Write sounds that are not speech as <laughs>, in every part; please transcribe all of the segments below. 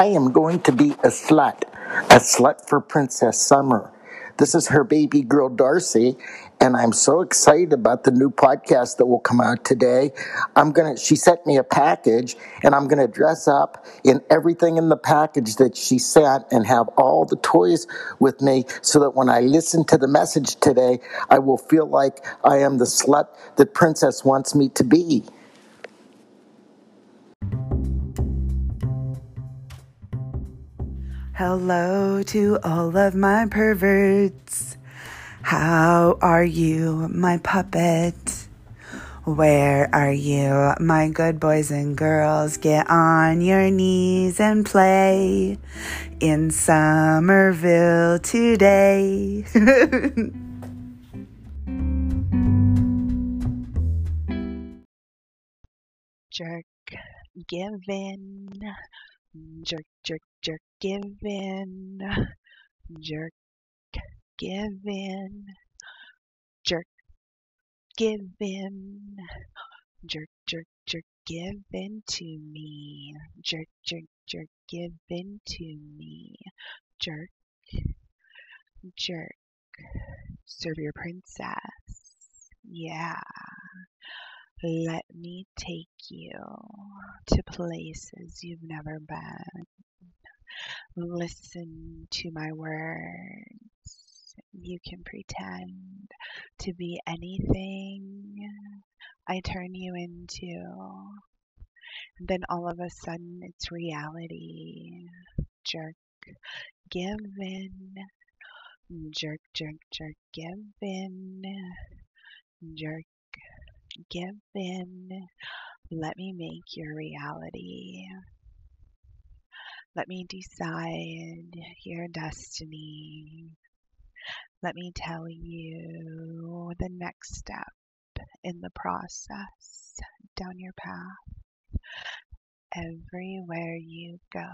I am going to be a slut, a slut for Princess Summer. This is her baby girl, Darcy, and I'm so excited about the new podcast that will come out today. I'm gonna, she sent me a package, and I'm gonna dress up in everything in the package that she sent and have all the toys with me so that when I listen to the message today, I will feel like I am the slut that Princess wants me to be. Hello to all of my perverts. How are you, my puppet? Where are you, my good boys and girls? Get on your knees and play in Summerville today. <laughs> jerk given jerk jerk jerk given jerk given jerk given jerk jerk jerk given to me. Jerk jerk jerk given to me. Jerk jerk. Serve your princess. Yeah let me take you to places you've never been. Listen to my words. You can pretend to be anything I turn you into. And then all of a sudden it's reality. Jerk, given. Jerk, jerk, jerk, given. Jerk, given. Let me make your reality. Let me decide your destiny. Let me tell you the next step in the process down your path. Everywhere you go,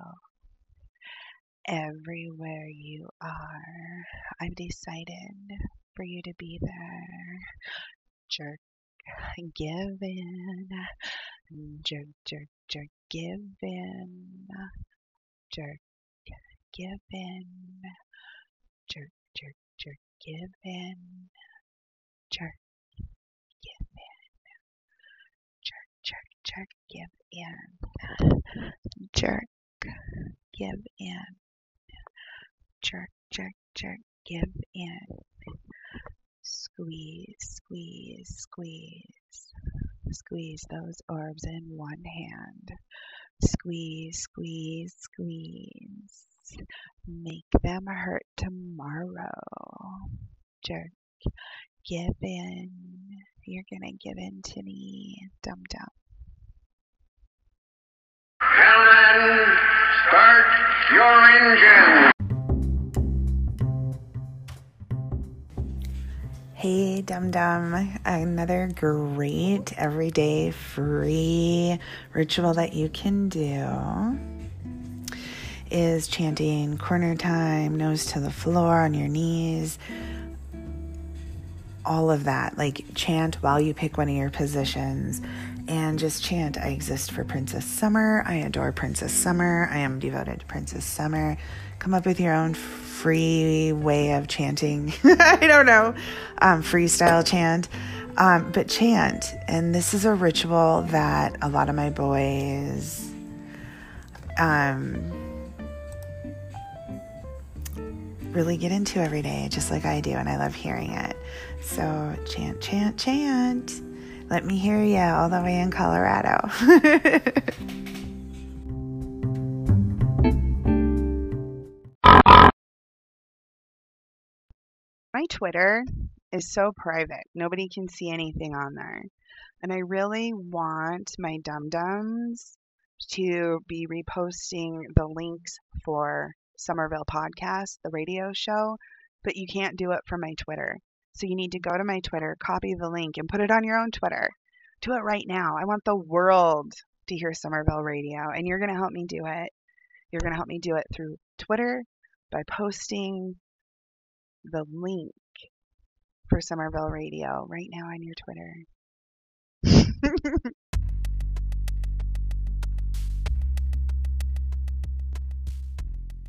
everywhere you are, I've decided for you to be there. Jerk given, jerk, jerk, jerk, given, jerk, given, jerk, jerk, jerk, given, jerk, given, jerk, jerk, jerk, give in, jerk, give in, jerk, jerk, jerk, give in squeeze, squeeze, squeeze. Squeeze those orbs in one hand. Squeeze, squeeze, squeeze. Make them hurt tomorrow. Jerk. Give in. You're gonna give in to me. Dum dum. Gentlemen, start your engine. Dum Dum. Another great everyday free ritual that you can do is chanting corner time, nose to the floor, on your knees. All of that. Like, chant while you pick one of your positions and just chant I exist for Princess Summer. I adore Princess Summer. I am devoted to Princess Summer. Come up with your own free way of chanting. <laughs> I don't know, um, freestyle chant. Um, but chant. And this is a ritual that a lot of my boys um, really get into every day, just like I do. And I love hearing it. So chant, chant, chant. Let me hear you all the way in Colorado. <laughs> My Twitter is so private. Nobody can see anything on there. And I really want my dum dums to be reposting the links for Summerville Podcast, the radio show, but you can't do it from my Twitter. So you need to go to my Twitter, copy the link, and put it on your own Twitter. Do it right now. I want the world to hear Summerville Radio, and you're going to help me do it. You're going to help me do it through Twitter by posting the link for Summerville Radio right now on your Twitter. <laughs>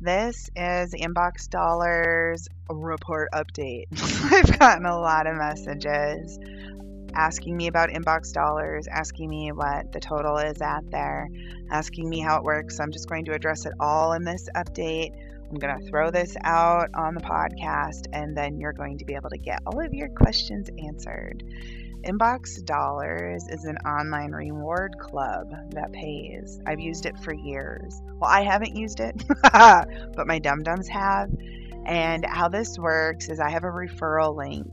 This is Inbox Dollars report update. <laughs> I've gotten a lot of messages asking me about Inbox Dollars, asking me what the total is at there, asking me how it works. So I'm just going to address it all in this update. I'm going to throw this out on the podcast, and then you're going to be able to get all of your questions answered. Inbox Dollars is an online reward club that pays. I've used it for years. Well, I haven't used it, <laughs> but my dum dums have. And how this works is I have a referral link.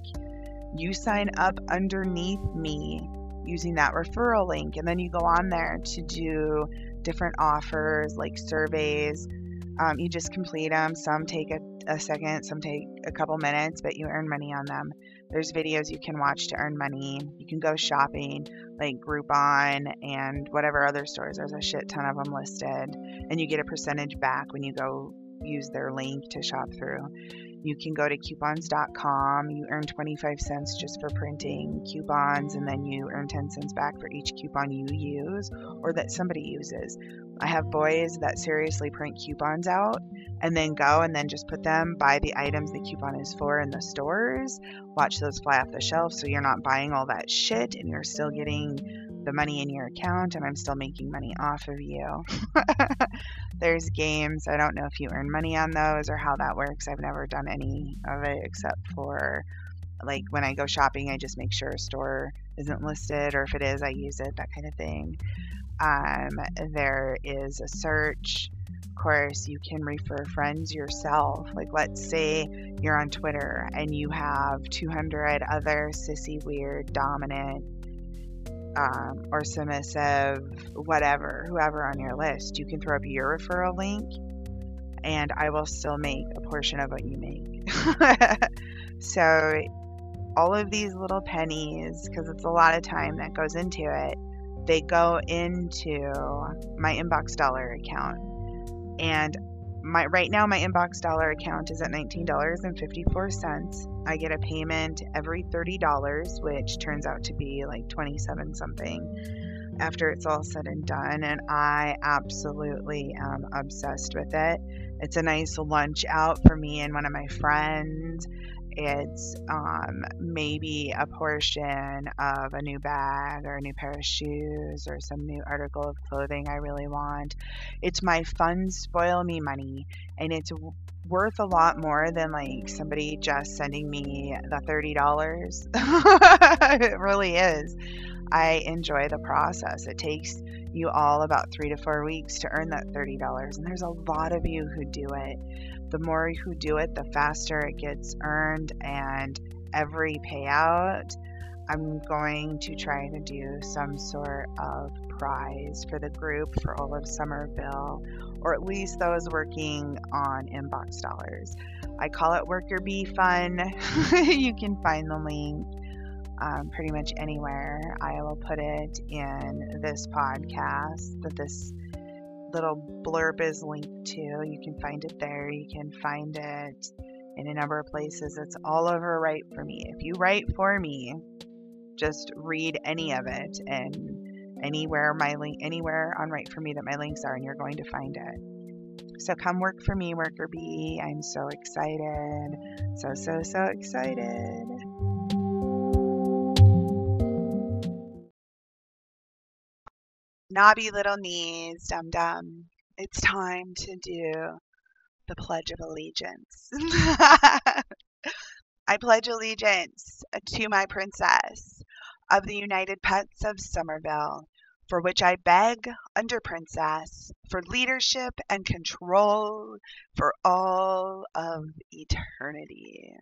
You sign up underneath me using that referral link, and then you go on there to do different offers like surveys. Um, you just complete them. Some take a, a second, some take a couple minutes, but you earn money on them. There's videos you can watch to earn money. You can go shopping like Groupon and whatever other stores. There's a shit ton of them listed. And you get a percentage back when you go use their link to shop through. You can go to coupons.com. You earn 25 cents just for printing coupons, and then you earn 10 cents back for each coupon you use or that somebody uses. I have boys that seriously print coupons out and then go and then just put them, buy the items the coupon is for in the stores, watch those fly off the shelf so you're not buying all that shit and you're still getting the money in your account and I'm still making money off of you. <laughs> There's games. I don't know if you earn money on those or how that works. I've never done any of it except for like when I go shopping, I just make sure a store isn't listed or if it is, I use it, that kind of thing. Um, there is a search. Of course, you can refer friends yourself. Like, let's say you're on Twitter and you have 200 other sissy, weird, dominant, um, or submissive, whatever, whoever on your list. You can throw up your referral link and I will still make a portion of what you make. <laughs> so, all of these little pennies, because it's a lot of time that goes into it, they go into my inbox dollar account. And my right now my inbox dollar account is at $19.54. I get a payment every $30, which turns out to be like 27 something after it's all said and done and I absolutely am obsessed with it. It's a nice lunch out for me and one of my friends it's um, maybe a portion of a new bag or a new pair of shoes or some new article of clothing I really want. It's my fun spoil me money, and it's worth a lot more than like somebody just sending me the $30. <laughs> it really is. I enjoy the process. It takes you all about three to four weeks to earn that $30, and there's a lot of you who do it the more who do it, the faster it gets earned, and every payout, I'm going to try to do some sort of prize for the group for all of Summerville, or at least those working on inbox dollars. I call it Worker Bee Fun. <laughs> you can find the link um, pretty much anywhere. I will put it in this podcast that this little blurb is linked to. You can find it there. You can find it in a number of places. It's all over Write for Me. If you write for me, just read any of it and anywhere my link anywhere on Write for Me that my links are and you're going to find it. So come work for me, worker bee. I'm so excited. So so so excited. Knobby little knees, dum dum. It's time to do the Pledge of Allegiance. <laughs> I pledge allegiance to my princess of the United Pets of Summerville, for which I beg under princess for leadership and control for all of eternity.